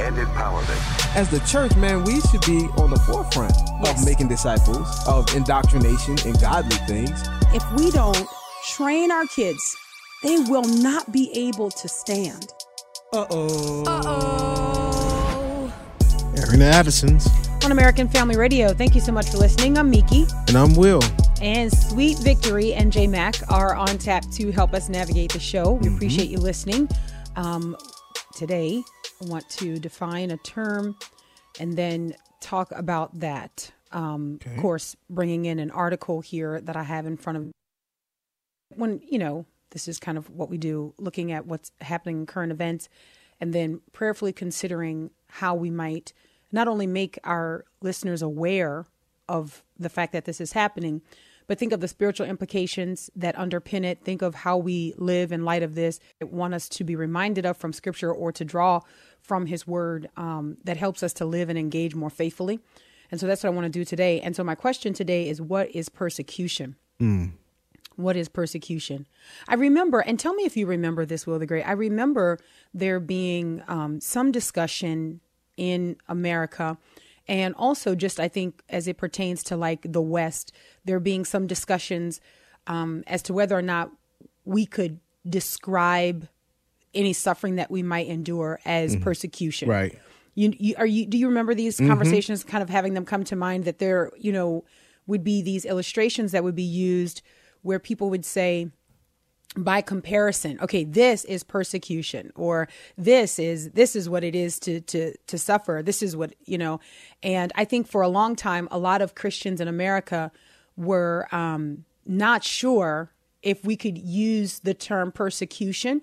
and empowerment. As the church, man, we should be on the forefront Yes. of making disciples, of indoctrination and godly things. If we don't train our kids, they will not be able to stand. Uh-oh. Uh-oh. Airing the Addisons. On American Family Radio, thank you so much for listening. I'm Miki. And I'm Will. And Sweet Victory and J Mac are on tap to help us navigate the show. We appreciate you listening. Um, today, I want to define a term and then talk about that. Um, Of course, bringing in an article here that I have in front of when, you know, this is kind of what we do, looking at what's happening in current events and then prayerfully considering how we might not only make our listeners aware of the fact that this is happening, but think of the spiritual implications that underpin it. Think of how we live in light of this. I want us to be reminded of from scripture or to draw from his word um, that helps us to live and engage more faithfully. And so that's what I want to do today. And so my question today is what is persecution? What is persecution? I remember, and tell me if you remember this, Will the Great. I remember there being um, some discussion in America, and also just I think as it pertains to like the West, there being some discussions um, as to whether or not we could describe any suffering that we might endure as persecution. Right. You, you are you do you remember these conversations kind of having them come to mind that there you know would be these illustrations that would be used where people would say by comparison okay this is persecution or this is this is what it is to to to suffer. This is what you know and i think for a long time a lot of christians in america were um not sure if we could use the term persecution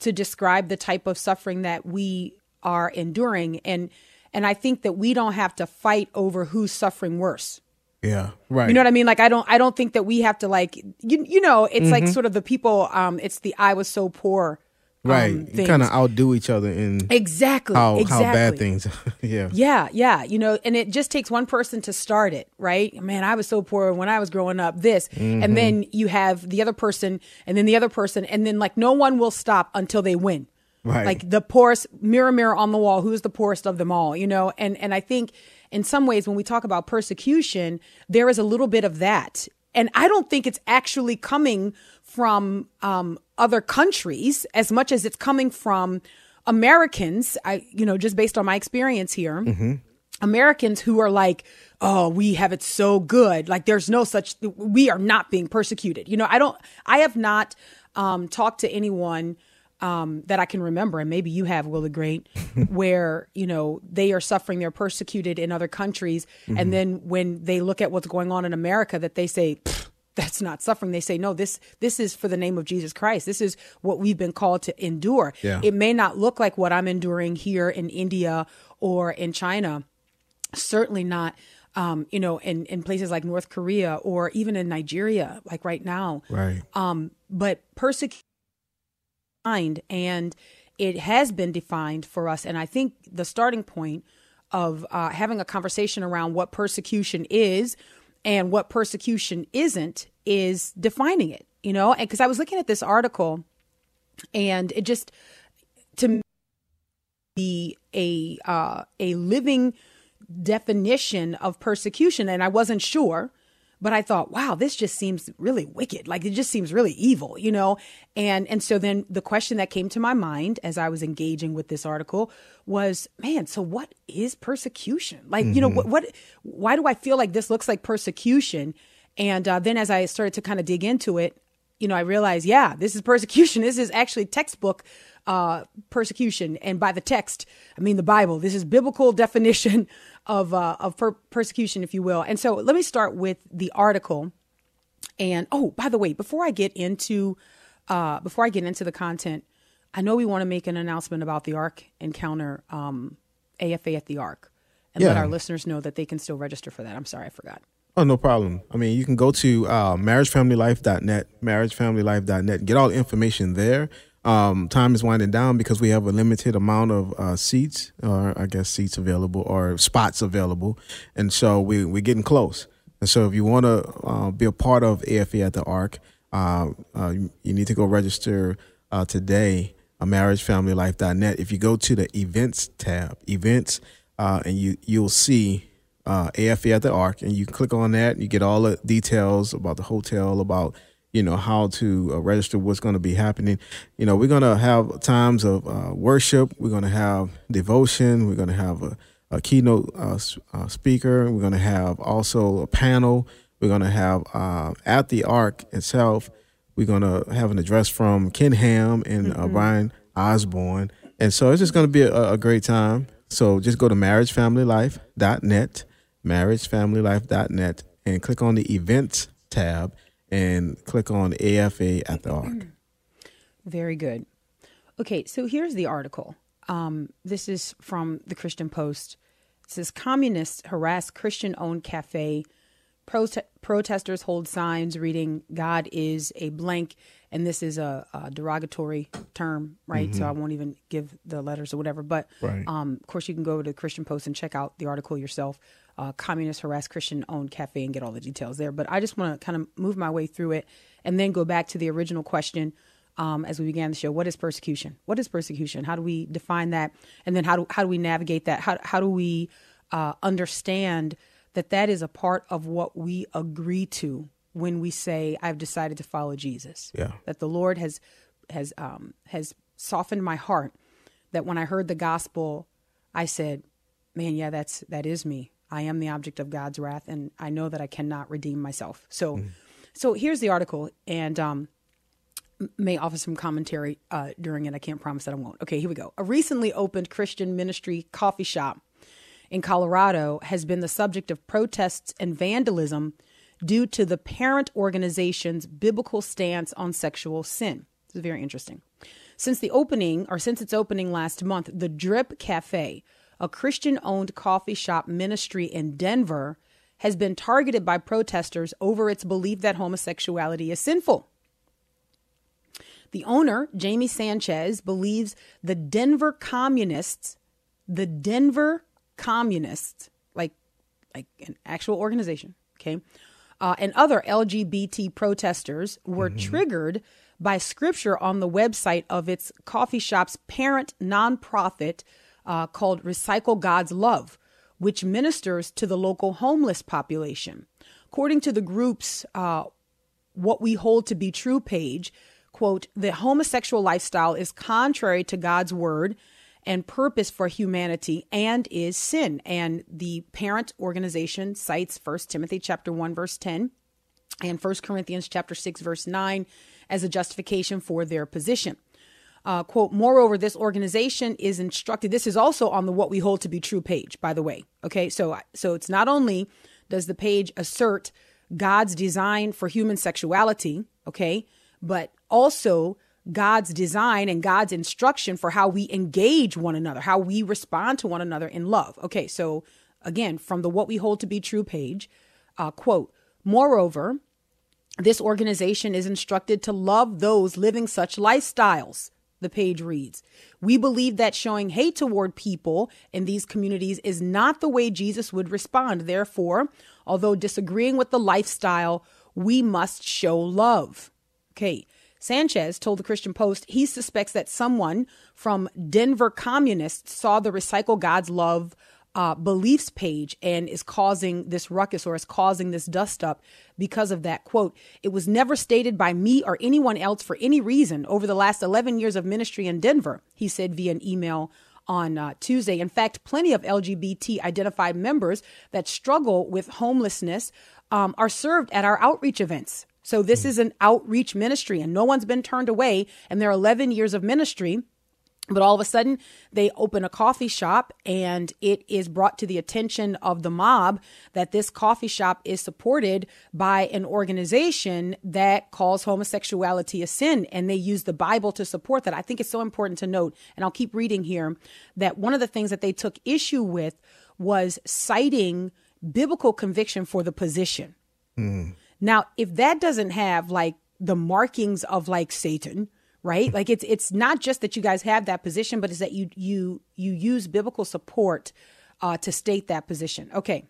to describe the type of suffering that we are enduring. And and i think that we don't have to fight over who's suffering worse Yeah. Right. you know what I mean? Like I don't I don't think that we have to like you you know, it's like sort of the people um it's the I was so poor um, right. you kind of outdo each other in exactly how, exactly. how bad things. yeah. Yeah, yeah, you know, and it just takes one person to start it, right? Man, I was so poor when I was growing up, this. Mm-hmm. And then you have the other person and then the other person and then like no one will stop until they win. Right. Like the poorest mirror mirror on the wall, who's the poorest of them all, you know? And and I think in some ways when we talk about persecution, there is a little bit of that. And I don't think it's actually coming from um, other countries as much as it's coming from Americans. I, you know, just based on my experience here, Americans who are like, oh, we have it so good. Like there's no such, we are not being persecuted. You know, I don't, I have not um, talked to anyone um, that I can remember, and maybe you have, Will the Great, where, you know, they are suffering, they're persecuted in other countries. And then when they look at what's going on in America, that they say, that's not suffering. They say, no, this this is for the name of Jesus Christ. This is what we've been called to endure. Yeah. It may not look like what I'm enduring here in India or in China, certainly not um, you know in, in places like north korea or even in nigeria like right now Right. um, but persecution and it has been defined for us. And i think the starting point of uh, having a conversation around what persecution is and what persecution isn't is defining it you know? Because i was looking at this article and it just to be a uh, a living definition of persecution and I wasn't sure but I thought wow this just seems really wicked. Like it just seems really evil you know? And and so then the question that came to my mind as I was engaging with this article was man so what is persecution? Like you know what, what why do I feel like this looks like persecution? And uh, then as I started to kind of dig into it you know, I realized, yeah, this is persecution. This is actually textbook uh, persecution, and by the text, I mean the Bible. This is biblical definition of uh, of per- persecution, if you will. And so, let me start with the article. And oh, by the way, before I get into uh, before I get into the content, I know we want to make an announcement about the Ark Encounter um, AFA at the Ark, and let our listeners know that they can still register for that. I'm sorry, I forgot. Oh, no problem. I mean, you can go to uh, marriagefamilylife.net, marriagefamilylife.net, get all the information there. Um, time is winding down because we have a limited amount of uh, seats, or I guess seats available, or spots available, and so we we're getting close. And so, if you want to uh, be a part of AFA at the Ark, uh, uh, you need to go register uh, today. Marriagefamilylife.net. If you go to the events tab, events, uh, and you you'll see AFA at the Ark, and you click on that, and you get all the details about the hotel, about you know how to uh, register what's going to be happening. You know we're going to have times of uh, worship. We're going to have devotion. We're going to have a, a keynote uh, uh speaker. We're going to have also a panel. We're going to have uh, at the ark itself we're going to have an address from ken ham and uh, mm-hmm. Bryan Osborn. And so it's just going to be a, a great time. So just go to marriagefamilylife.net marriagefamilylife.net and click on the events tab and click on AFA at the Ark. Very good. Okay, so here's the article. Um, this is from the Christian Post. It says Communists harass Christian owned cafe. Prote- protesters hold signs reading, God is a blank. And this is a, a derogatory term, right? Mm-hmm. So I won't even give the letters or whatever. But right. um, of course, you can go to the Christian Post and check out the article yourself uh, communist harass Christian owned cafe and get all the details there. But I just want to kind of move my way through it and then go back to the original question um, as we began the show. What is persecution? What is persecution? How do we define that? And then how do how do we navigate that? How how do we uh, understand that that is a part of what we agree to when we say I've decided to follow Jesus? Yeah. That the Lord has has um, has softened my heart. That when I heard the gospel, I said, "Man, yeah, that's that is me. I am the object of God's wrath, and I know that I cannot redeem myself. So, mm. so here's the article, and um, may offer some commentary uh, during it. I can't promise that I won't. Okay, here we go. A recently opened Christian ministry coffee shop in Colorado has been the subject of protests and vandalism due to the parent organization's biblical stance on sexual sin. This is very interesting. Since the opening, or since its opening last month, the Drip Cafe a Christian owned coffee shop ministry in Denver, has been targeted by protesters over its belief that homosexuality is sinful. The owner, Jamie Sanchez, believes the Denver communists, the Denver communists, like like an actual organization, okay, uh, and other LGBT protesters were mm-hmm. triggered by scripture on the website of its coffee shop's parent nonprofit uh, called Recycle God's Love, which ministers to the local homeless population. According to the group's uh, What We Hold to Be True page, quote, the homosexual lifestyle is contrary to God's word and purpose for humanity and is sin. And the parent organization cites 1 Timothy chapter 1 verse 10 and 1 Corinthians chapter 6 verse 9 as a justification for their position. Uh, quote, moreover, this organization is instructed. This is also on the What We Hold to Be True page, by the way. Okay. So, so it's not only does the page assert God's design for human sexuality, okay, but also God's design and God's instruction for how we engage one another, how we respond to one another in love. Okay. So again, from the What We Hold to Be True page, uh, quote, moreover, this organization is instructed to love those living such lifestyles the page reads. We believe that showing hate toward people in these communities is not the way Jesus would respond. Therefore, although disagreeing with the lifestyle, we must show love. Okay. Sanchez told the Christian Post he suspects that someone from Denver communists saw the Recycle God's Love uh, beliefs page and is causing this ruckus or is causing this dust up because of that quote. It was never stated by me or anyone else for any reason over the last 11 years of ministry in Denver, he said via an email on uh, Tuesday. In fact, plenty of LGBT identified members that struggle with homelessness um, are served at our outreach events. So this is an outreach ministry and no one's been turned away. And their 11 years of ministry but all of a sudden, they open a coffee shop, and it is brought to the attention of the mob that this coffee shop is supported by an organization that calls homosexuality a sin. And they use the Bible to support that. I think it's so important to note, and I'll keep reading here, that one of the things that they took issue with was citing biblical conviction for the position. Hmm. Now, if that doesn't have like the markings of like Satan, right? Like it's it's not just that you guys have that position, but it's that you you you use biblical support uh, to state that position. Okay.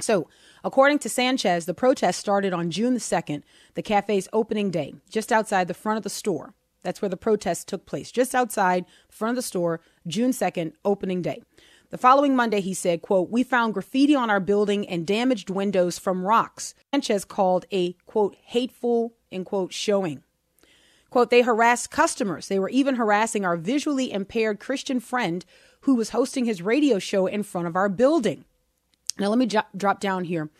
So, according to Sanchez, the protest started on June the 2nd, the cafe's opening day, just outside the front of the store. That's where the protest took place, just outside the front of the store, June 2nd, opening day. The following Monday, he said, quote, We found graffiti on our building and damaged windows from rocks. Sanchez called a, quote, hateful, end quote, showing. Quote, they harassed customers. They were even harassing our visually impaired Christian friend who was hosting his radio show in front of our building. Now, let me jo- drop down here.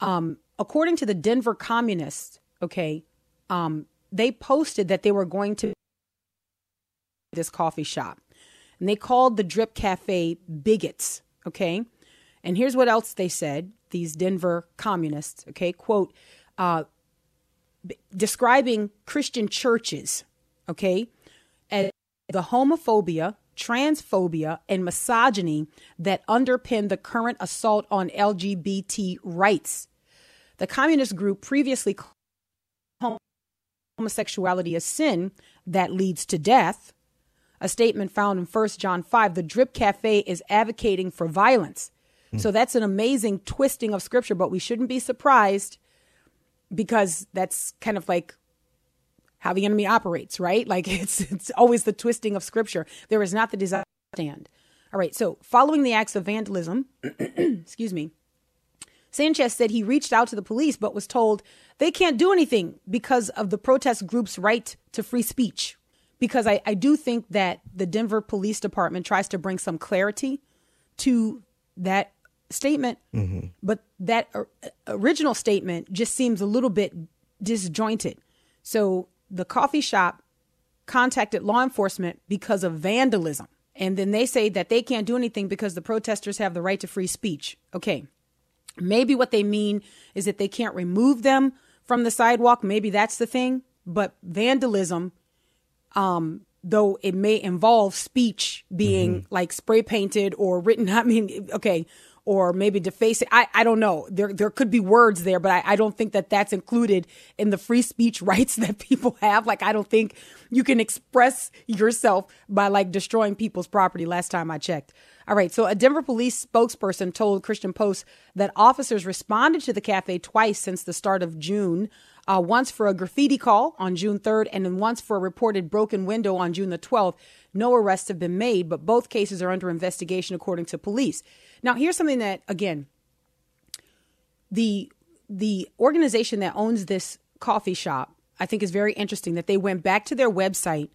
Um, according to the Denver Communists, okay, um, they posted that they were going to this coffee shop, and they called the Drip Cafe bigots. Okay, and here's what else they said. These Denver Communists, okay, quote, uh, b- describing Christian churches, okay, as the homophobia, transphobia, and misogyny that underpin the current assault on LGBT rights. The communist group previously called homosexuality a sin that leads to death. A statement found in 1 John 5 the Drip Cafe is advocating for violence. Hmm. So that's an amazing twisting of scripture, but we shouldn't be surprised because that's kind of like how the enemy operates, right? Like it's it's always the twisting of scripture. There is not the desire to stand. All right, so following the acts of vandalism, excuse me, Sanchez said he reached out to the police but was told they can't do anything because of the protest group's right to free speech. Because I, I do think that the Denver Police Department tries to bring some clarity to that statement, mm-hmm. but that or- uh, original statement just seems a little bit disjointed. So the coffee shop contacted law enforcement because of vandalism. And then they say that they can't do anything because the protesters have the right to free speech. Okay. Maybe what they mean is that they can't remove them from the sidewalk. Maybe that's the thing. But vandalism, um, though it may involve speech being mm-hmm. like spray painted or written, I mean, okay, or maybe defacing. I, I don't know. There there could be words there, but I, I don't think that that's included in the free speech rights that people have. Like I don't think you can express yourself by like destroying people's property. Last time I checked. All right. So a Denver police spokesperson told Christian Post that officers responded to the cafe twice since the start of June. Uh, once for a graffiti call on June 3rd, and then once for a reported broken window on June the 12th. No arrests have been made, but both cases are under investigation according to police. Now, here's something that, again, the the organization that owns this coffee shop, I think is very interesting that they went back to their website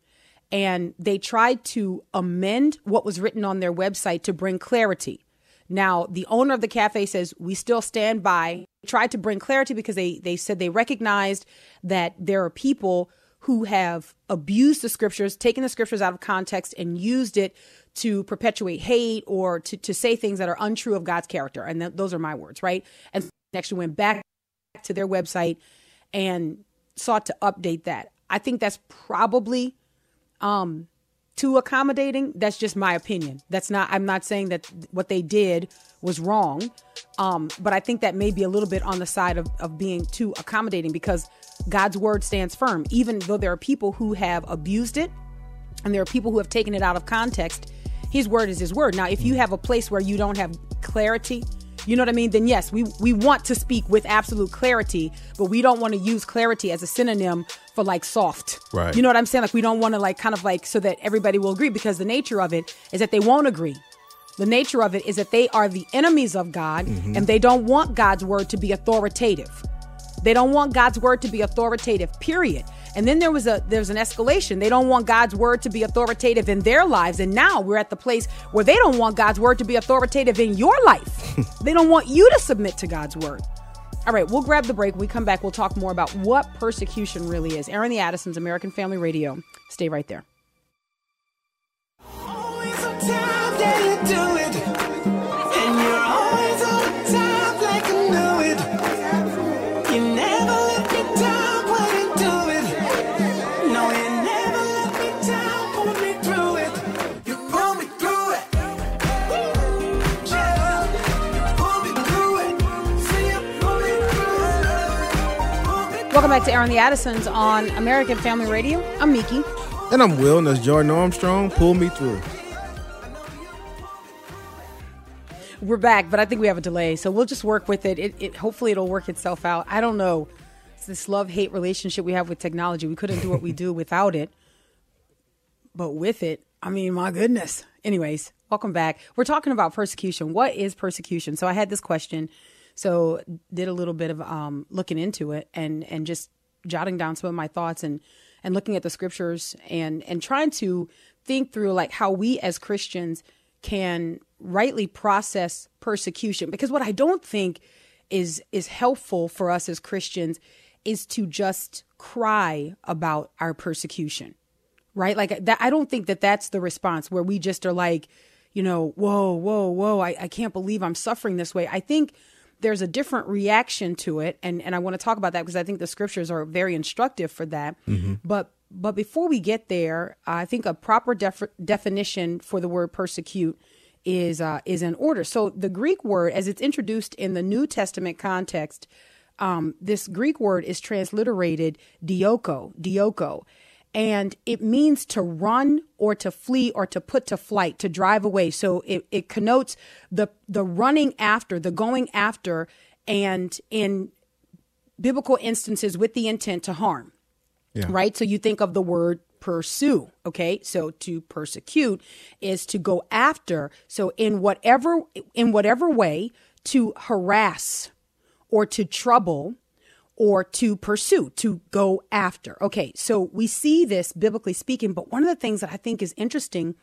and they tried to amend what was written on their website to bring clarity. Now, the owner of the cafe says we still stand by. Tried to bring clarity because they they said they recognized that there are people who have abused the scriptures, taken the scriptures out of context, and used it to perpetuate hate or to, to say things that are untrue of God's character. And th- those are my words, right? And actually went back to their website and sought to update that. I think that's probably um, too accommodating. That's just my opinion. That's not. I'm not saying that what they did was wrong, um, but I think that may be a little bit on the side of, of being too accommodating because God's word stands firm. Even though there are people who have abused it, and there are people who have taken it out of context, His word is His word. Now, if you have a place where you don't have clarity. You know what I mean? Then yes, we we want to speak with absolute clarity, but we don't want to use clarity as a synonym for like soft. Right. You know what I'm saying? Like we don't want to like kind of like so that everybody will agree because the nature of it is that they won't agree. The nature of it is that they are the enemies of God mm-hmm. and they don't want God's word to be authoritative. They don't want God's word to be authoritative, period. And then there was a there's an escalation. They don't want God's word to be authoritative in their lives. And now we're at the place where they don't want God's word to be authoritative in your life. they don't want you to submit to God's word. All right, we'll grab the break. When we come back, we'll talk more about what persecution really is. Airing the Addisons, American Family Radio. Stay right there. Always Welcome back to Airing the Addisons on American Family Radio. I'm Miki. And I'm Will, and as Jordan Armstrong, pull me through. We're back, but I think we have a delay, so we'll just work with it. It, it hopefully it'll work itself out. I don't know. It's this love hate relationship we have with technology. We couldn't do what we do without it, but with it, I mean, my goodness. Anyways, welcome back. We're talking about persecution. What is persecution? So I had this question, so did a little bit of um, looking into it and and just jotting down some of my thoughts and and looking at the scriptures and and trying to think through like how we as Christians can rightly process persecution because what I don't think is is helpful for us as Christians is to just cry about our persecution. Right? Like that I don't think that that's the response where we just are like, you know, whoa, whoa, whoa, I, I can't believe I'm suffering this way. I think there's a different reaction to it and and I want to talk about that because I think the scriptures are very instructive for that. But but before we get there, I think a proper def- definition for the word persecute is uh, is in order. So the Greek word, as it's introduced in the New Testament context, um, this Greek word is transliterated dioko, dioko, and it means to run or to flee or to put to flight, to drive away. So it, it connotes the the running after, the going after, and in biblical instances with the intent to harm right? So you think of the word pursue, okay? So to persecute is to go after. So in whatever in whatever way to harass or to trouble or to pursue, to go after. Okay, so we see this biblically speaking, but one of the things that I think is interesting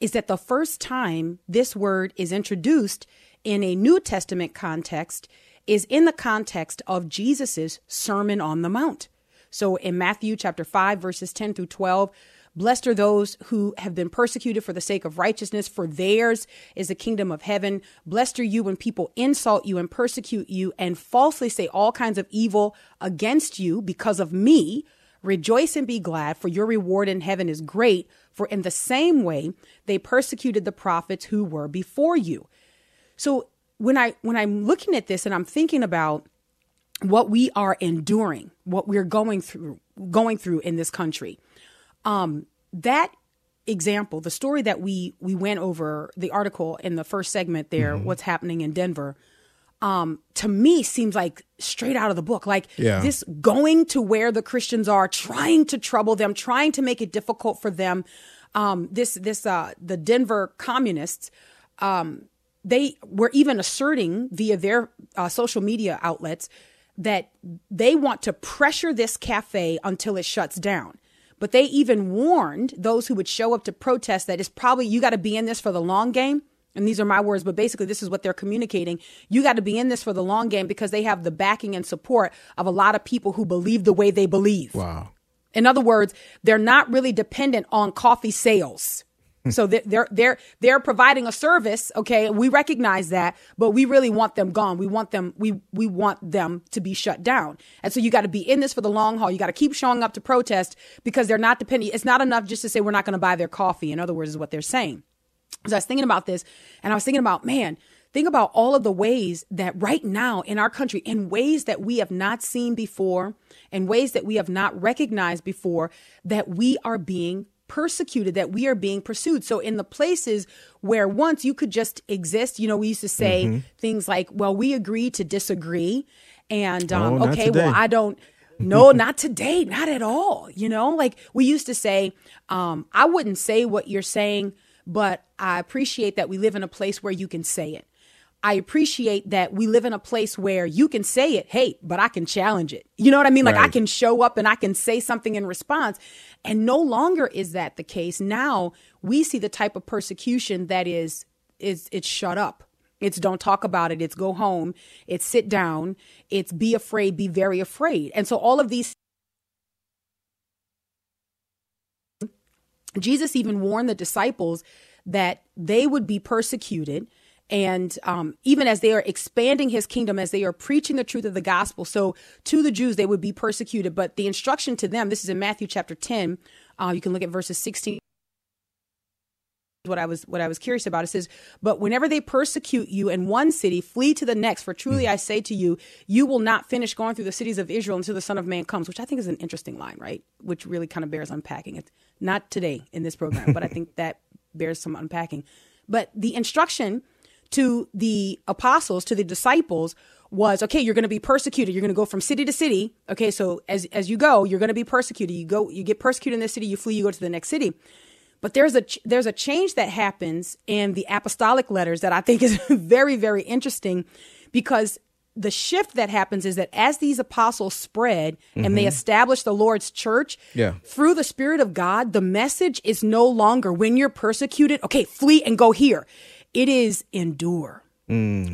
is that the first time this word is introduced in a New Testament context is in the context of Jesus's Sermon on the Mount. So in Matthew chapter 5, verses 10 through 12, blessed are those who have been persecuted for the sake of righteousness, for theirs is the kingdom of heaven. Blessed are you when people insult you and persecute you and falsely say all kinds of evil against you because of me. Rejoice and be glad, for your reward in heaven is great. For in the same way they persecuted the prophets who were before you. So when I when I'm looking at this and I'm thinking about what we are enduring, what we're going through, going through in this country. Um, that example, the story that we we went over, the article in the first segment there, what's happening in Denver, um, to me seems like straight out of the book. Like Yeah. this going to where the Christians are, trying to trouble them, trying to make it difficult for them. Um, this this uh, the Denver communists um, they were even asserting via their uh, social media outlets that they want to pressure this cafe until it shuts down. But they even warned those who would show up to protest that it's probably you got to be in this for the long game. And these are my words, but basically, this is what they're communicating. You got to be in this for the long game because they have the backing and support of a lot of people who believe the way they believe. Wow. In other words, they're not really dependent on coffee sales. So they're, they're they're providing a service. Okay, we recognize that, but we really want them gone. We want them we we want them to be shut down. And so you got to be in this for the long haul. You got to keep showing up to protest because they're not dependent. It's not enough just to say we're not going to buy their coffee. In other words, is what they're saying. So I was thinking about this, and I was thinking about man. Think about all of the ways that right now in our country, in ways that we have not seen before, in ways that we have not recognized before, that we are being persecuted, that we are being pursued. So, in the places where once you could just exist, you know, we used to say things like, well, we agree to disagree. And, um, Oh, okay, well. I don't. No, not today, not at all. You know, like we used to say, um, I wouldn't say what you're saying, but I appreciate that we live in a place where you can say it. I appreciate that we live in a place where you can say it, hey, but I can challenge it. You know what I mean? Like I can show up and I can say something in response. And no longer is that the case. Now we see the type of persecution that is is it's shut up. It's don't talk about it. It's go home. It's sit down. It's be afraid, be very afraid. And so all of these Jesus even warned the disciples that they would be persecuted. And um, even as they are expanding his kingdom, as they are preaching the truth of the gospel, so to the Jews, they would be persecuted. But the instruction to them, this is in Matthew chapter 10, uh, you can look at verses 16 what I was what I was curious about. It says, "But whenever they persecute you in one city, flee to the next. For truly I say to you, you will not finish going through the cities of Israel until the Son of Man comes." Which I think is an interesting line, right? Which really kind of bears unpacking. It's not today in this program, but I think that bears some unpacking. But the instruction to the apostles, to the disciples, was okay. You're going to be persecuted. You're going to go from city to city. Okay, so as as you go, you're going to be persecuted. You go, you get persecuted in this city. You flee. You go to the next city. But there's a ch- there's a change that happens in the apostolic letters that I think is very very interesting because the shift that happens is that as these apostles spread and they mm-hmm. establish the Lord's church Yeah. through the spirit of God the message is no longer when you're persecuted okay flee and go here it is endure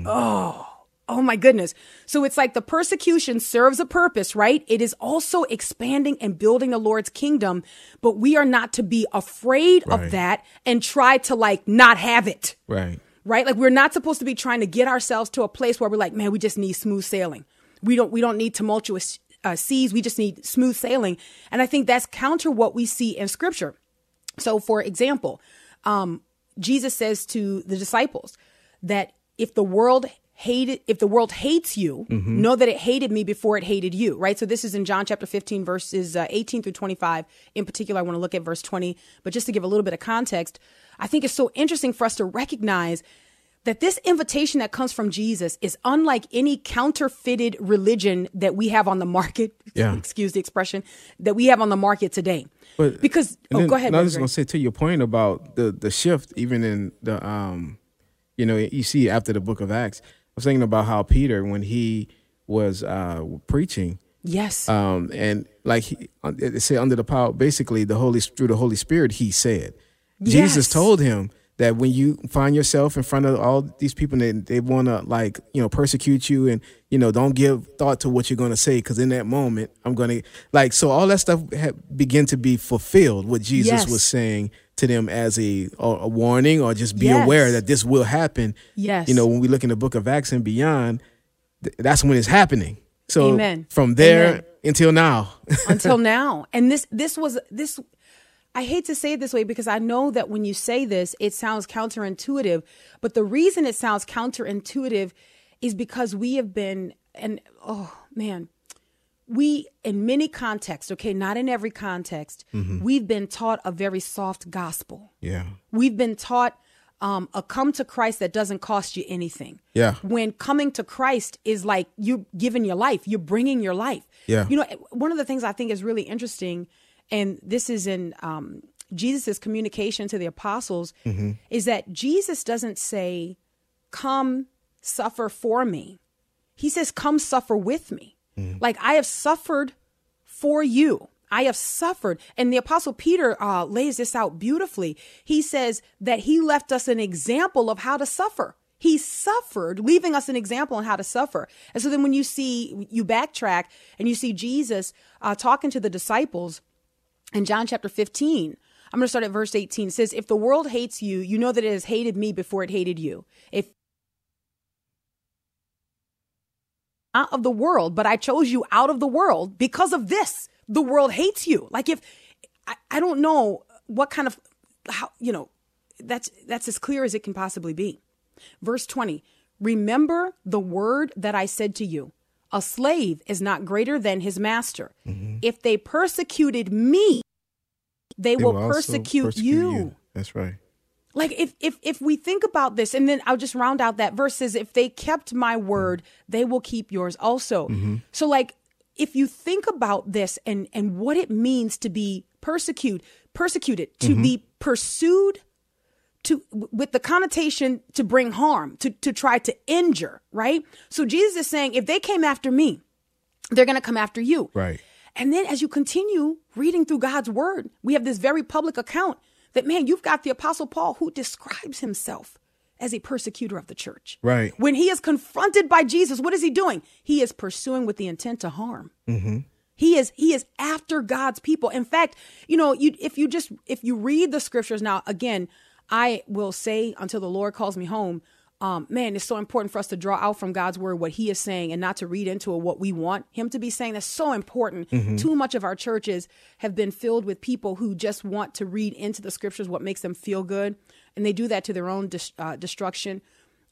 Oh oh my goodness. So it's like the persecution serves a purpose, right? It is also expanding and building the Lord's kingdom, but we are not to be afraid Right. of that and try to like not have it, Right. right? Like we're not supposed to be trying to get ourselves to a place where we're like, man, we just need smooth sailing. We don't we don't need tumultuous uh, seas. We just need smooth sailing. And I think that's counter what we see in scripture. So, for example, um, Jesus says to the disciples that if the world hated, if the world hates you, know that it hated me before it hated you, right? So this is in John chapter 15, verses uh, 18 through 25. In particular, I want to look at verse 20, but just to give a little bit of context, I think it's so interesting for us to recognize that this invitation that comes from Jesus is unlike any counterfeited religion that we have on the market. Yeah. Excuse the expression that we have on the market today. But because oh, then- go ahead. I was going to say to your point about the the shift, even in the um, you know, you see after the Book of Acts. I was thinking about how Peter, when he was uh preaching, yes, um, and like he, it said under the power, basically the Holy through the Holy Spirit, he said, Jesus told him that when you find yourself in front of all these people, they they want to like you know persecute you, and you know don't give thought to what you're going to say, because in that moment I'm going to like so all that stuff ha- begin to be fulfilled. What Jesus Yes. was saying to them as a a warning, or just be Yes. aware that this will happen. Yes. you know when we look in the Book of Acts and beyond, th- that's when it's happening. So Amen. from there Amen. until now. until now. And this this was this I hate to say it this way because I know that when you say this, it sounds counterintuitive. But the reason it sounds counterintuitive is because we have been, and oh man, we, in many contexts, okay, not in every context, we've been taught a very soft gospel. yeah. We've been taught um, a come to Christ that doesn't cost you anything. Yeah. When coming to Christ is like you're giving your life, you're bringing your life. Yeah. You know, one of the things I think is really interesting, and this is in um, Jesus' communication to the apostles, is that Jesus doesn't say, Come suffer for me. He says, Come suffer with me. Like I have suffered for you. I have suffered. And the apostle Peter uh, lays this out beautifully. He says that he left us an example of how to suffer. He suffered, leaving us an example on how to suffer. And so then when you see, you backtrack and you see Jesus uh, talking to the disciples in John chapter 15. I'm going to start at verse 18. It says, If the world hates you, you know that it has hated me before it hated you. If not of the world, but I chose you out of the world because of this. The world hates you. Like if I, I don't know what kind of how you know that's that's as clear as it can possibly be. Verse 20. Remember the word that I said to you. A slave is not greater than his master. Mm-hmm. If they persecuted me, they, They will, also persecute, you. That's right. Like if if if we think about this, and then I'll just round out that verse says, if they kept my mm-hmm. word, they will keep yours also. Mm-hmm. So like if you think about this and and what it means to be persecuted, persecuted, to be pursued to with the connotation to bring harm, to to try to injure, right? So Jesus is saying, if they came after me, they're gonna come after you. Right. And then as you continue reading through God's word, we have this very public account that, man, you've got the Apostle Paul who describes himself as a persecutor of the church. Right. When he is confronted by Jesus, what is he doing? He is pursuing with the intent to harm. Mm-hmm. He is he is after God's people. In fact, you know, you if you just if you read the scriptures now, again, I will say until the Lord calls me home, um, man, it's so important for us to draw out from God's word what He is saying and not to read into it what we want Him to be saying. That's so important. Too much of our churches have been filled with people who just want to read into the scriptures what makes them feel good, and they do that to their own dis- uh, destruction.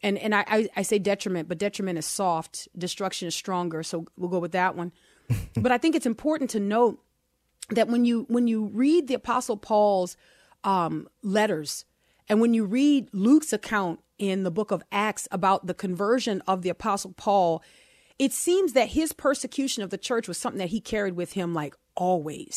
And and I, I I say detriment, but detriment is soft. Destruction is stronger. So we'll go with that one. but I think it's important to note that when you when you read the apostle paul's um, letters and when you read luke's account in the book of acts about the conversion of the apostle paul it seems that his persecution of the church was something that he carried with him like always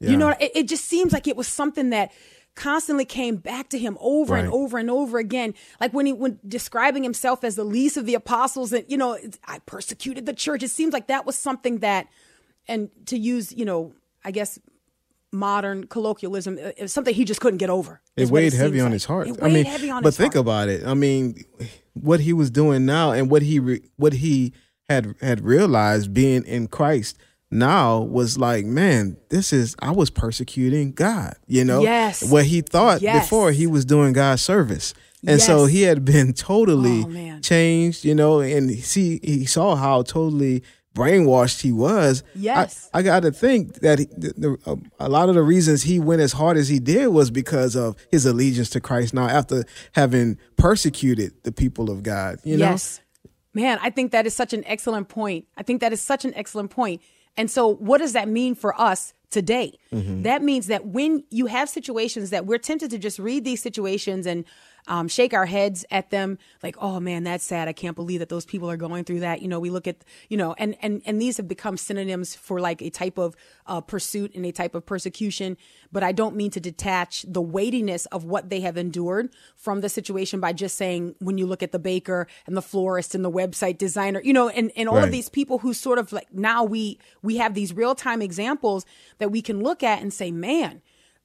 Yeah. you know, it, it just seems like it was something that constantly came back to him over and over and over again. Like when he when describing himself as the least of the apostles, and you know, I persecuted the church. It seems like that was something that, and to use, you know, I guess modern colloquialism, uh, it was something he just couldn't get over. It weighed seems heavy on like. his heart. It I mean, heavy on but think heart. about it. I mean, what he was doing now and what he re- what he had had realized being in Christ now was like, man, this is I was persecuting God. You know, Yes. What he thought Yes. before he was doing God's service. And so he had been totally Oh, changed, you know, and see he saw how totally brainwashed he was. I- Yes. I, got to think that he, the, the, uh, a lot of the reasons he went as hard as he did was because of his allegiance to Christ. Now, after having persecuted the people of God, you know, yes. Man, I think that is such an excellent point. I think that is such an excellent point. And so, what does that mean for us today? Mm-hmm. That means that when you have situations that we're tempted to just read these situations and um, shake our heads at them, like, "Oh man, that's sad. I can't believe that those people are going through that." You know, we look at, you know, and and and these have become synonyms for like a type of uh, pursuit and a type of persecution. But I don't mean to detach the weightiness of what they have endured from the situation by just saying when you look at the baker and the florist and the website designer, you know, and, and all of these people who sort of like now we we have these real time examples that we can look at and say, man,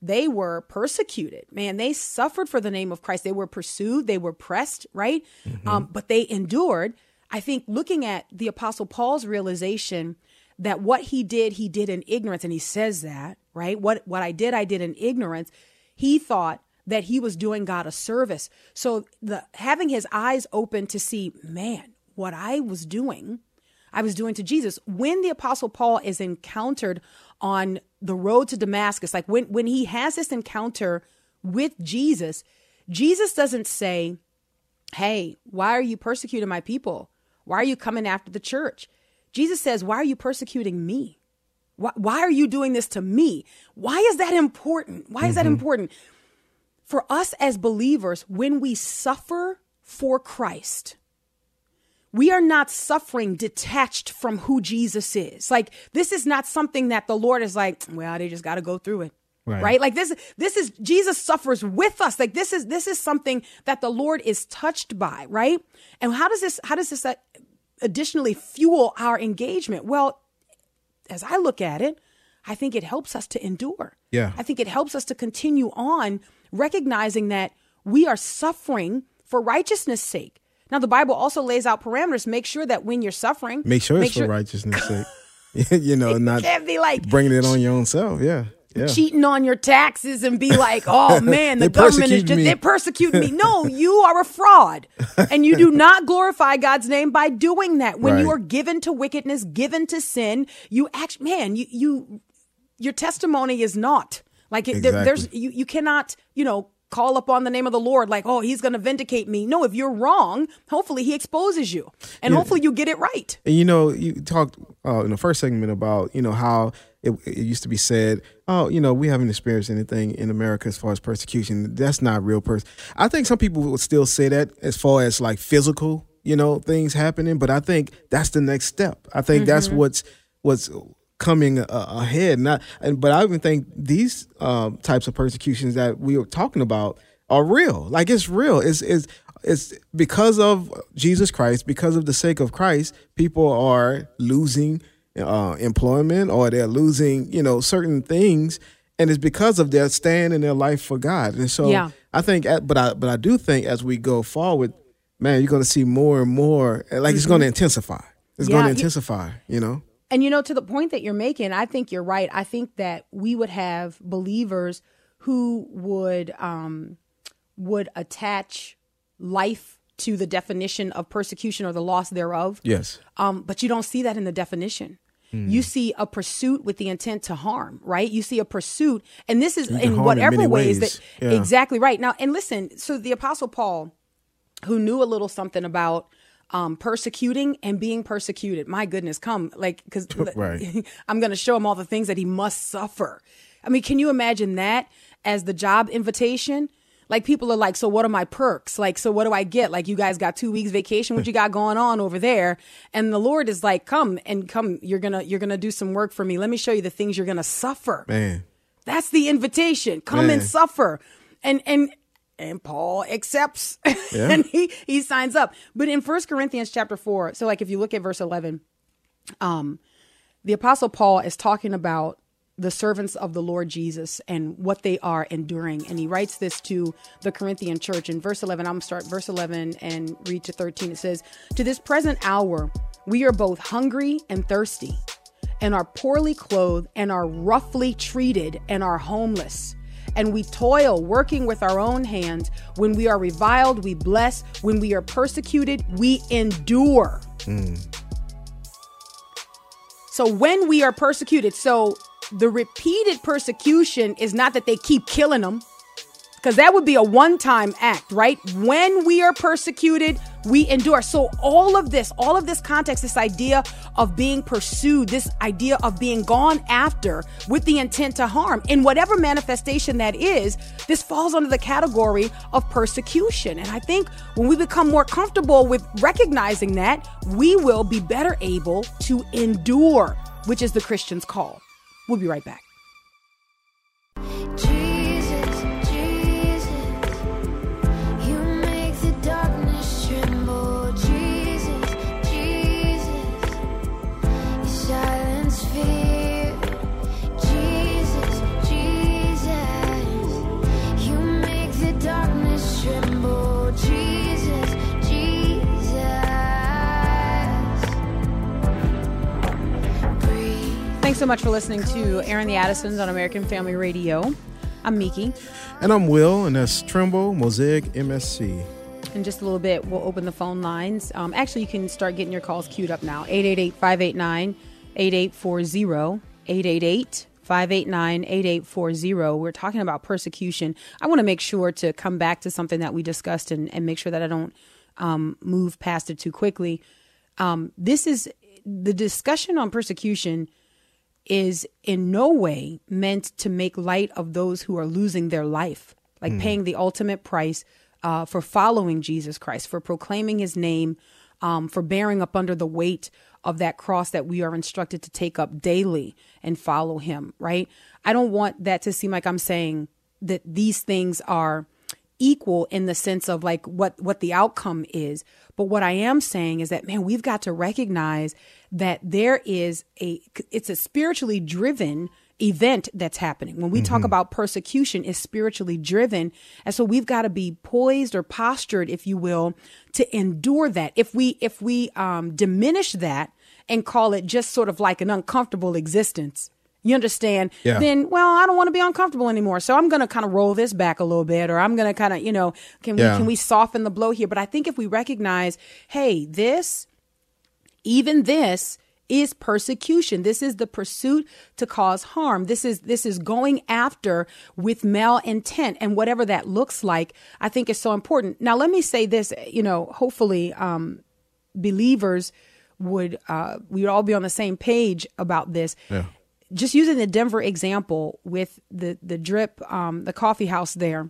they were persecuted. Man, they suffered for the name of Christ. They were pursued. They were pressed, right? Um, but they endured. I think looking at the Apostle Paul's realization that what he did, he did in ignorance, and he says that, right? What what I did, I did in ignorance. He thought that he was doing God a service. So the having his eyes open to see, man, what I was doing, I was doing to Jesus. When the apostle Paul is encountered on the road to Damascus, like when when he has this encounter with Jesus, Jesus doesn't say, "Hey, why are you persecuting my people? Why are you coming after the church?" Jesus says, "Why are you persecuting me? Why, why are you doing this to me? Why is that important? Why is that mm-hmm. important?" For us as believers, when we suffer for Christ, we are not suffering detached from who Jesus is. Like this is not something that the Lord is like, well, they just got to go through it. Right. Right. Like this, this is Jesus suffers with us. Like this is, this is something that the Lord is touched by. Right. And how does this, how does this uh, additionally fuel our engagement? Well, as I look at it, I think it helps us to endure. Yeah. I think it helps us to continue on recognizing that we are suffering for righteousness' sake. Now, the Bible also lays out parameters. Make sure that when you're suffering, make sure it's for righteousness' sake. you know, not can't be like bringing it on your own self. Yeah, yeah. cheating on your taxes and be like, oh man, the government is just, they're persecuting me. No, you are a fraud. And you do not glorify God's name by doing that. When you are given to wickedness, given to sin, you act, man, you, you, your testimony is not like it, there, there's, you, you cannot, you know, call upon the name of the Lord like, oh, he's going to vindicate me. No, if you're wrong, hopefully he exposes you and hopefully you get it right. And you know, you talked uh, in the first segment about you know how it, it used to be said, oh, you know, we haven't experienced anything in America as far as persecution. That's not real person. I think some people would still say that as far as like physical, you know, things happening. But I think that's the next step. I think that's what's what's coming uh, ahead. Not, and but I even think these um, types of persecutions that we are talking about are real. Like it's real. It's it's it's because of Jesus Christ, because of the sake of Christ, people are losing uh, employment or they're losing, you know, certain things, and it's because of their stand in their life for God. And so, Yeah. I think, but I but I do think as we go forward, man, you're going to see more and more. Like it's going to intensify. It's Yeah, going to intensify. You know. And you know, to the point that you're making, I think you're right. I think that we would have believers who would um, would attach life to the definition of persecution or the loss thereof. Yes. Um, but you don't see that in the definition. Hmm. You see a pursuit with the intent to harm, right? You see a pursuit, and this is in in whatever many ways, ways. that Yeah. exactly right. Now, and listen, so the Apostle Paul, who knew a little something about um, persecuting and being persecuted, my goodness, come like because Right. I'm going to show him all the things that he must suffer. I mean, can you imagine that as the job invitation? Like people are like, so what are my perks? Like, so what do I get? Like, you guys got two weeks vacation. What you got going on over there? And the Lord is like, come and come. You're gonna you're gonna do some work for me. Let me show you the things you're gonna suffer. Man. That's the invitation. Come and suffer. And and and Paul accepts Yeah. and he he signs up. But in First Corinthians chapter 4, so like if you look at verse 11, um the apostle Paul is talking about the servants of the Lord Jesus and what they are enduring. And he writes this to the Corinthian church in verse 11. I'm going to start verse 11 and read to 13. It says, To this present hour, we are both hungry and thirsty, and are poorly clothed, and are roughly treated, and are homeless. And we toil, working with our own hands. When we are reviled, we bless. When we are persecuted, we endure. So when we are persecuted, so the repeated persecution is not that they keep killing them, because that would be a one time act, right? When we are persecuted, we endure. So all of this, all of this context, this idea of being pursued, this idea of being gone after with the intent to harm, in whatever manifestation that is, this falls under the category of persecution. And I think when we become more comfortable with recognizing that, we will be better able to endure, which is the Christian's call. We'll be right back. Thanks so much for listening to Airing the Addisons on American Family Radio. I'm Miki. And I'm Will, and that's Trimble Mosaic MSC. In just a little bit, we'll open the phone lines. Um, actually, you can start getting your calls queued up now 888 589 8840. 888 589 8840. We're talking about persecution. I want to make sure to come back to something that we discussed and, and make sure that I don't um, move past it too quickly. Um, this is the discussion on persecution is in no way meant to make light of those who are losing their life, like paying the ultimate price uh, for following Jesus Christ, for proclaiming his name, um, for bearing up under the weight of that cross that we are instructed to take up daily and follow him, right? I don't want that to seem like I'm saying that these things are equal in the sense of like what what the outcome is but what i am saying is that man we've got to recognize that there is a it's a spiritually driven event that's happening. When we talk about persecution is spiritually driven. And so we've got to be poised or postured if you will to endure that. If we if we um diminish that and call it just sort of like an uncomfortable existence you understand? Yeah. then well i don't want to be uncomfortable anymore. So i'm going to kind of roll this back a little bit or i'm going to kind of you know can we Yeah. can we soften the blow here? But i think if we recognize hey this even this is persecution. This is the pursuit to cause harm. This is this is going after with malintent and whatever that looks like i think is so important. Now let me say this you know hopefully um believers would uh we would all be on the same page about this. Yeah. just using the Denver example with the the drip, um, the coffee house there,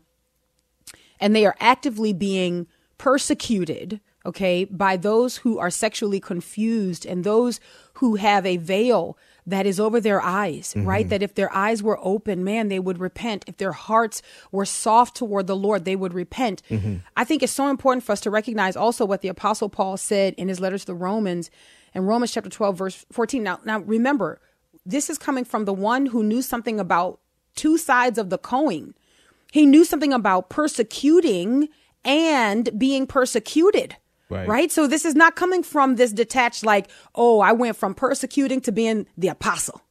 and they are actively being persecuted, okay, by those who are sexually confused and those who have a veil that is over their eyes, mm-hmm. right? That if their eyes were open, man, they would repent. If their hearts were soft toward the Lord, they would repent. Mm-hmm. I think it's so important for us to recognize also what the Apostle Paul said in his letter to the Romans in Romans chapter 12, verse 14. Now, now remember, this is coming from the one who knew something about two sides of the coin. He knew something about persecuting and being persecuted. Right. right? So this is not coming from this detached, like, oh, I went from persecuting to being the apostle.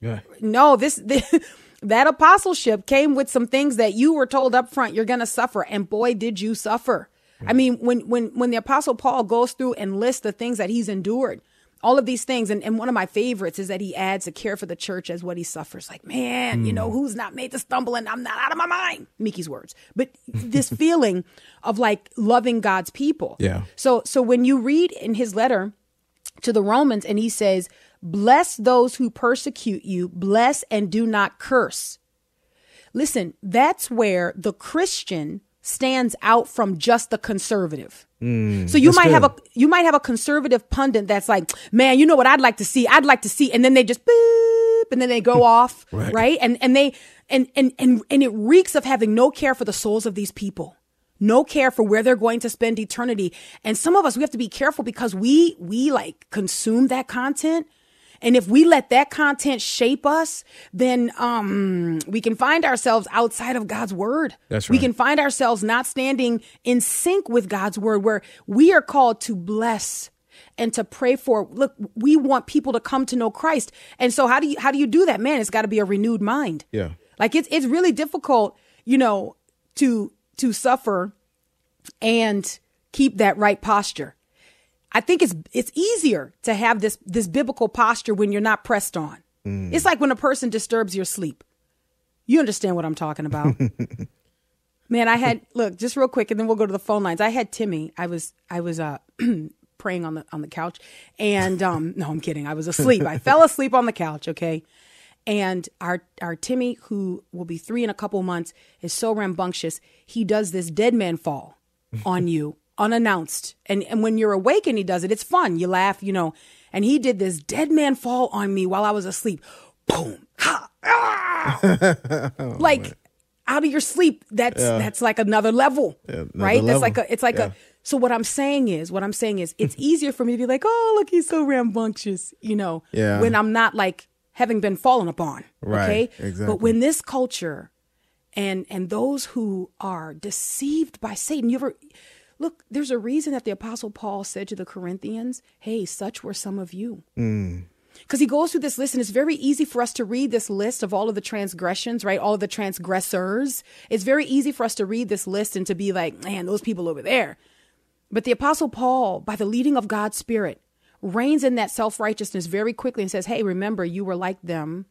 Yeah. No, this, that apostleship came with some things that you were told up front you're going to suffer, and boy, did you suffer. I mean, when when when the apostle Paul goes through and lists the things that he's endured, all of these things, and, and one of my favorites is that he adds a care for the church as what he suffers. Like, man, you know, hmm. who's not made to stumble and I'm not out of my mind. Mickey's words. But this feeling of like loving God's people. Yeah. So so when you read in his letter to the Romans and he says, Bless those who persecute you, bless and do not curse. Listen, that's where the Christian stands out from just the conservative. Mm, so you might have a you might have a conservative pundit that's like, man, you know what I'd like to see? I'd like to see, and then they just boop, and then they go off, Right. right? And and they and and and and it reeks of having no care for the souls of these people. No care for where they're going to spend eternity. And some of us we have to be careful because we we like consume that content. And if we let that content shape us, then um, we can find ourselves outside of God's word. That's right. We can find ourselves not standing in sync with God's word, where we are called to bless and to pray for. Look, we want people to come to know Christ, and so how do you how do you do that, man? It's got to be a renewed mind. Yeah. like it's it's really difficult, you know, to to suffer and keep that right posture. I think it's it's easier to have this this biblical posture when you're not pressed on. It's like when a person disturbs your sleep. You understand what I'm talking about. Man, I had look just real quick, and then we'll go to the phone lines. I had Timmy. I was I was uh praying on the on the couch, and um no, I'm kidding. I was asleep. I fell asleep on the couch. Okay, and our our Timmy, who will be three in a couple months, is so rambunctious. He does this dead man fall on you unannounced, and and when you're awake and he does it, it's fun. You laugh, you know. And he did this dead man fall on me while I was asleep. Boom! Ha! Ah! like out of your sleep. That's that's like another level, another right? That's like a. It's like Yeah. a. So what I'm saying is, what I'm saying is, it's easier for me to be like, oh, look, he's so rambunctious, you know, Yeah. when I'm not like having been fallen upon. Right, Okay. exactly. But when this culture and and those who are deceived by Satan, you ever look, there's a reason that the apostle Paul said to the Corinthians, Hey, such were some of you. Mm. Because he goes through this list, and it's very easy for us to read this list of all of the transgressions, right? All of the transgressors. It's very easy for us to read this list and to be like, man, those people over there. But the Apostle Paul, by the leading of God's Spirit, reigns in that self righteousness very quickly and says, hey, remember, you were like them.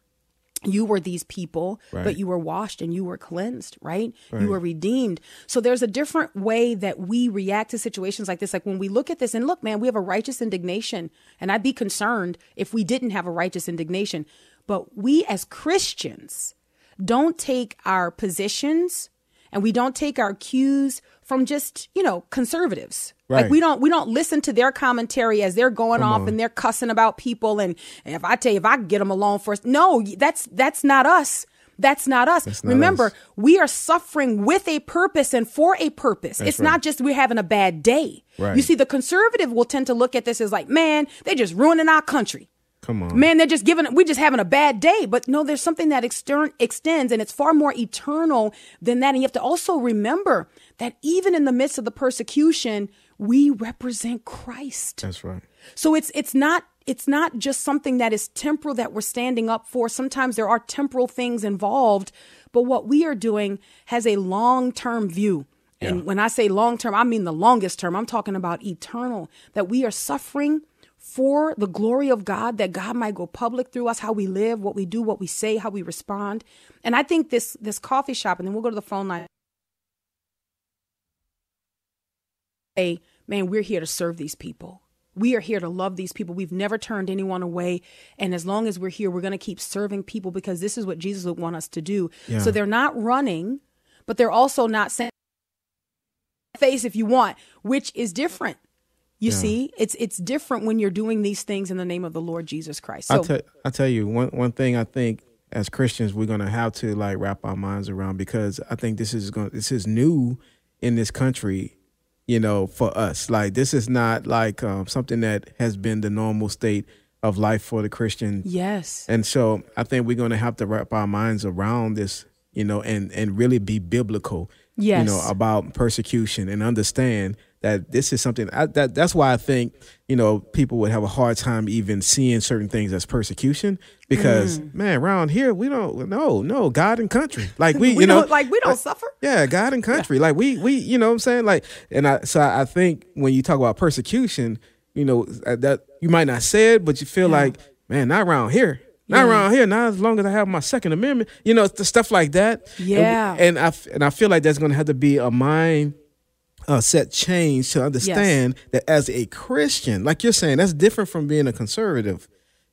You were these people, but you were washed and you were cleansed, right? You were redeemed. So there's a different way that we react to situations like this. Like when we look at this and look, man, we have a righteous indignation. And I'd be concerned if we didn't have a righteous indignation. But we as Christians don't take our positions and we don't take our cues from just, you know, conservatives. Like Right. we don't we don't listen to their commentary as they're going Come off on. and they're cussing about people and, and if I tell you if I get them alone first, no, that's that's not us. That's not us. That's not Remember, us. we are suffering with a purpose and for a purpose. it's right. not just we're having a bad day. Right. You see, the conservative will tend to look at this as like, man, they're just ruining our country. Come on. Man, they're just giving, we're just having a bad day. But no, there's something that extern, extends and it's far more eternal than that. And you have to also remember that even in the midst of the persecution, we represent Christ. That's right. So it's it's not it's not just something that is temporal that we're standing up for. Sometimes there are temporal things involved, but what we are doing has a long-term view. And Yeah. when I say long-term, I mean the longest term. I'm talking about eternal that we are suffering for the glory of God that God might go public through us how we live, what we do, what we say, how we respond. And I think this this coffee shop and then we'll go to the phone line Hey, man, we're here to serve these people. We are here to love these people. We've never turned anyone away. And as long as we're here, we're going to keep serving people because this is what Jesus would want us to do. Yeah. So they're not running, but they're also not saying face if you want, which is different. You Yeah. see, it's it's different when you're doing these things in the name of the Lord Jesus Christ. I So tell I tell you one one thing I think as Christians we're gonna have to like wrap our minds around because I think this is going this is new in this country, you know, for us. Like this is not like um, something that has been the normal state of life for the Christian. yes, And so I think we're gonna have to wrap our minds around this, you know, and and really be biblical, Yes. you know, about persecution and understand that this is something I, that that's why I think you know people would have a hard time even seeing certain things as persecution because Mm. man, around here we don't no no God and country like we, We you know don't- like, we don't suffer. yeah God and country like we we you know what I'm saying like and I so I think when you talk about persecution you know uh, that you might not say it but you feel like man not around here. Not Yeah. around here. Not as long as I have my Second Amendment, you know, the stuff like that. Yeah. and I and I feel like that's going to have to be a mind uh, set change to understand that as a Christian, like you're saying, that's different from being a conservative.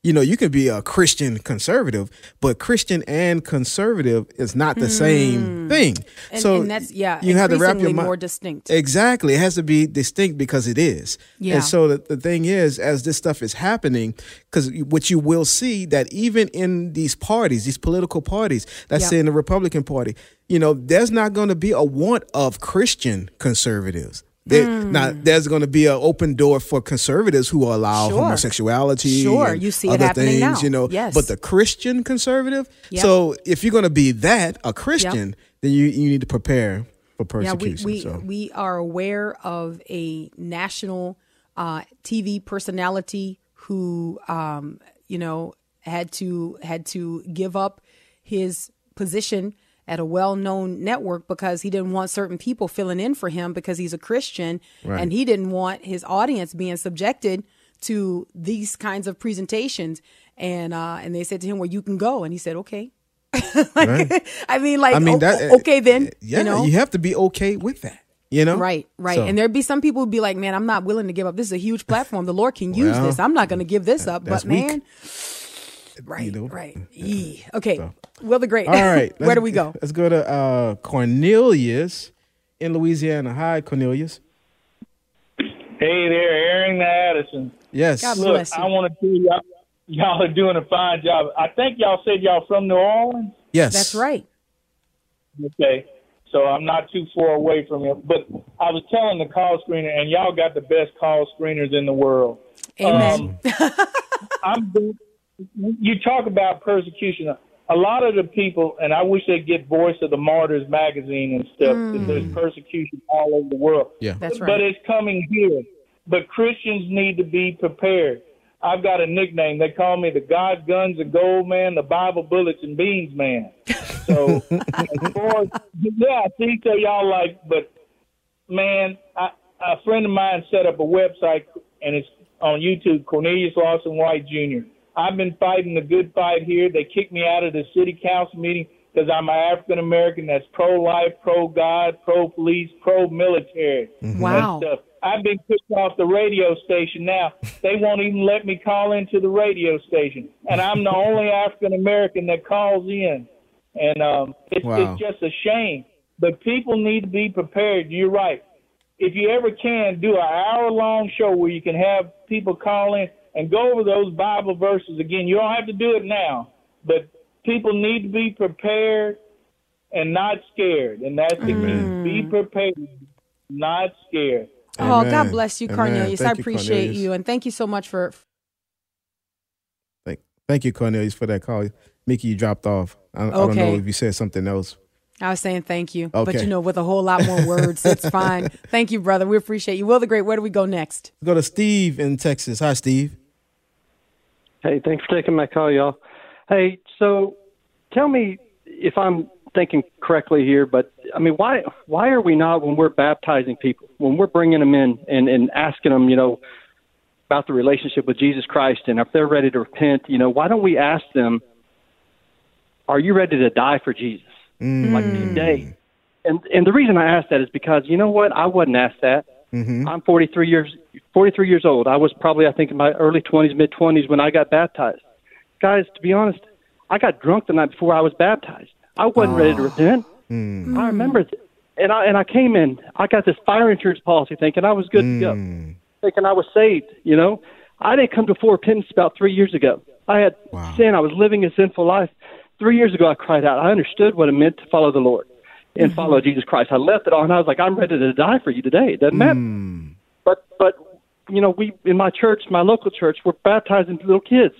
You know, you can be a Christian conservative, but Christian and conservative is not the same thing. Hmm. And, so and that's yeah, you have to wrap your mind more distinct. Exactly. It has to be distinct because it is. Yeah. And so the, the thing is, as this stuff is happening, because what you will see that even in these parties, these political parties, let's Yeah. say in the Republican Party, you know, there's not going to be a want of Christian conservatives. There, Now, there's going to be an open door for conservatives who allow. Sure. homosexuality. Sure. You see it other happening things, now. You know, Yes. but the Christian conservative. Yep. So if you're going to be that, a Christian, then you you need to prepare for Yeah, we persecution. we, so. we are aware of a national uh, TV personality who, um, you know, had to had to give up his position at a well-known network because he didn't want certain people filling in for him because he's a Christian, Right. and he didn't want his audience being subjected to these kinds of presentations. And uh, and they said to him, "Well, you can go," and he said, "Okay." like, I mean, like, I mean that. okay then, Yeah, you know, have to be okay with that. You know, Right, right. So, And there'd be some people who'd be like, man, I'm not willing to give up. This is a huge platform. The Lord can use Well, this. I'm not going to give this up. But weak. man, right, know. right. Yee. Okay. Well, the great. all right. Where do we go? Let's go to uh, Cornelius in Louisiana. Hi, Cornelius. Hey there, Aaron Addison. Yes. God Look, bless you. I want to tell y'all, y'all are doing a fine job. I think y'all said y'all from New Orleans. Yes. That's right. Okay, so I'm not too far away from you. But I was telling the call screener, and y'all got the best call screeners in the world. Amen. Um, I'm. You talk about persecution. A lot of the people, and I wish they'd get Voice of the Martyrs magazine and stuff. 'cause mm. There's persecution all over the world. Yeah. That's right. But it's coming here. But Christians need to be prepared. I've got a nickname. They call me the God Guns and Gold Man, the Bible Bullets and Beans Man. So, as far yeah, I see, so y'all like, but man, I, a friend of mine set up a website and it's on YouTube, Cornelius Lawson White Jr. I've been fighting the good fight here. They kicked me out of the city council meeting because I'm an African American that's pro life, pro God, pro police, pro military. Wow. Stuff. I've been kicked off the radio station now. They won't even let me call into the radio station. And I'm the only African American that calls in. And um, it's, Wow. it's just a shame. But people need to be prepared. You're right. If you ever can, do an hour long show where you can have people call in and go over those Bible verses again. You don't have to do it now, but people need to be prepared and not scared. And that's the key. Be mm. prepared, not scared. Oh, God bless you, Amen. Cornelius. I Thank you, appreciate Cornelius. you. And thank you so much for. Thank, thank you, Cornelius, for that call. Mickey, you dropped off. I, I don't know Okay. if you said something else. I was saying thank you. But you know, with a whole lot more words, it's fine. Thank you, brother. We appreciate you. Will the Great, where do we go next? Let's go to Steve in Texas. Hi, Steve. Hey, thanks for taking my call, y'all. Hey, so tell me if I'm thinking correctly here, but I mean, why why are we not when we're baptizing people, when we're bringing them in and and asking them, you know, about the relationship with Jesus Christ, and if they're ready to repent, you know, why don't we ask them, are you ready to die for Jesus, mm-hmm. like today? And and the reason I ask that is because you know what, I wasn't asked that. Mm-hmm. I'm 43 years 43 years old. I was probably I think in my early 20s, mid 20s when I got baptized. Guys, to be honest, I got drunk the night before I was baptized. I wasn't ready to repent. Mm. I remember, th- and I and I came in. I got this fire insurance policy, thinking I was good to go, mm. thinking I was saved. You know, I didn't come to full repentance about three years ago. I had sin. I was living a sinful life. Three years ago, I cried out. I understood what it meant to follow the Lord and mm-hmm. follow Jesus Christ. I left it all, and I was like, I'm ready to die for you today. It doesn't matter. Mm. But but you know, we in my church, my local church, we're baptizing little kids.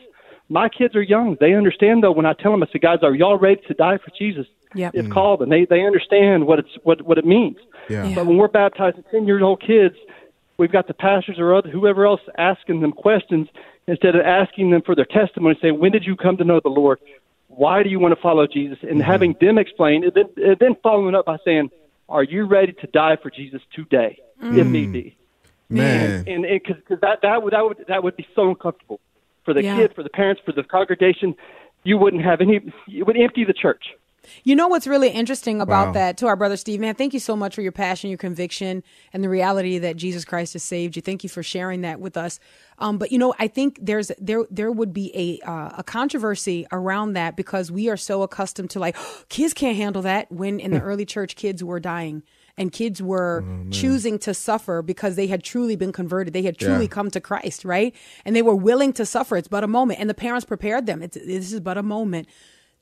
My kids are young. They understand though when I tell them, I say, guys, are y'all ready to die for Jesus? Yep. It's mm. called, and they they understand what it's what what it means. Yeah. But when we're baptizing ten year old kids, we've got the pastors or other, whoever else asking them questions instead of asking them for their testimony, saying, "When did you come to know the Lord? Why do you want to follow Jesus?" And mm-hmm. having them explain, and then, and then following up by saying, "Are you ready to die for Jesus today, if mm. need be?" Man. and because that that would that would that would be so uncomfortable for the Yeah. kids, for the parents, for the congregation. You wouldn't have any. It would empty the church. You know what's really interesting about Wow. that to our brother Steve, man, thank you so much for your passion, your conviction, and the reality that Jesus Christ has saved you. Thank you for sharing that with us. Um, but you know, I think there's there there would be a uh, a controversy around that because we are so accustomed to like kids can't handle that. When in the early church, kids were dying and kids were oh, choosing to suffer because they had truly been converted. They had truly Yeah. come to Christ, right? And they were willing to suffer. It's but a moment, and the parents prepared them. It's, this is but a moment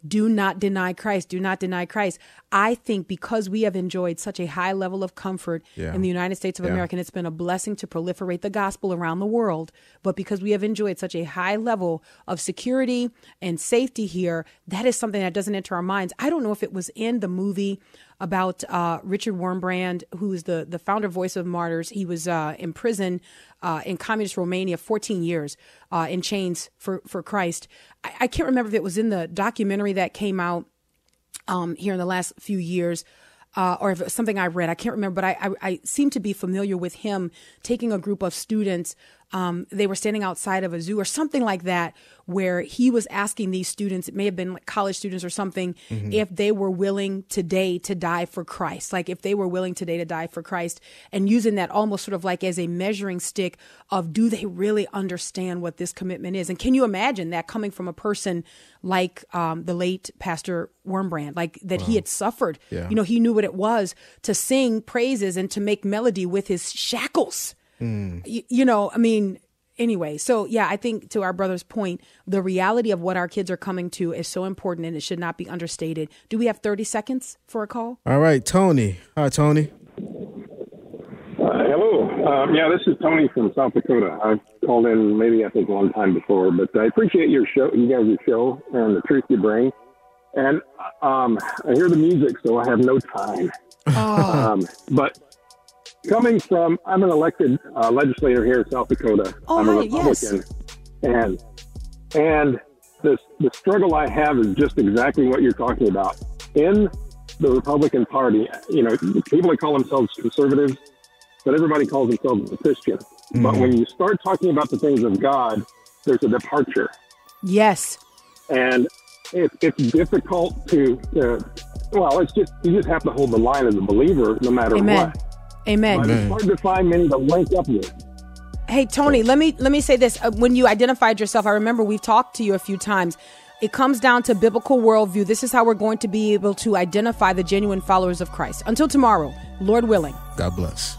do not deny Christ. Do not deny Christ. I think because we have enjoyed such a high level of comfort Yeah. in the United States of Yeah. America, and it's been a blessing to proliferate the gospel around the world, but because we have enjoyed such a high level of security and safety here, that is something that doesn't enter our minds. I don't know if it was in the movie about uh, Richard Wurmbrand, who is the, the founder Voice of Martyrs. He was uh, in prison uh, in communist Romania 14 years uh, in chains for, for Christ. I, I can't remember if it was in the documentary that came out um, here in the last few years. Uh, or if it was something I read, I can't remember, but I, I, I seem to be familiar with him taking a group of students. Um, they were standing outside of a zoo or something like that, where he was asking these students, it may have been like college students or something, if they were willing today to die for Christ. Like if they were willing today to die for Christ and using that almost sort of like as a measuring stick of do they really understand what this commitment is? And can you imagine that coming from a person like um, the late Pastor Wurmbrand, like that he had suffered? Yeah. You know, he knew what it was to sing praises and to make melody with his shackles. Y- you know, I mean, anyway, so yeah, I think to our brother's point, the reality of what our kids are coming to is so important and it should not be understated. Do we have 30 seconds for a call? All right, Tony. Hi, Tony. Uh, hello. Um, yeah, this is Tony from South Dakota. I've called in maybe I think one time before, but I appreciate your show, you guys' show, and the truth you bring. And um, I hear the music, so I have no time. Um, but coming from, I'm an elected uh, legislator here in South Dakota. Oh, I'm a right, yes. Republican, and and the the struggle I have is just exactly what you're talking about. In the Republican Party, you know, people that call themselves conservatives, but everybody calls themselves a Christian. But when you start talking about the things of God, there's a departure, Yes. and it, it's difficult to. Uh, well, it's just you just have to hold the line as a believer, no matter Amen. what. Amen. But it's hard to find many to link up with. Hey Tony, let me let me say this. Uh, when you identified yourself, I remember we've talked to you a few times. It comes down to biblical worldview. This is how we're going to be able to identify the genuine followers of Christ. Until tomorrow, Lord willing. God bless.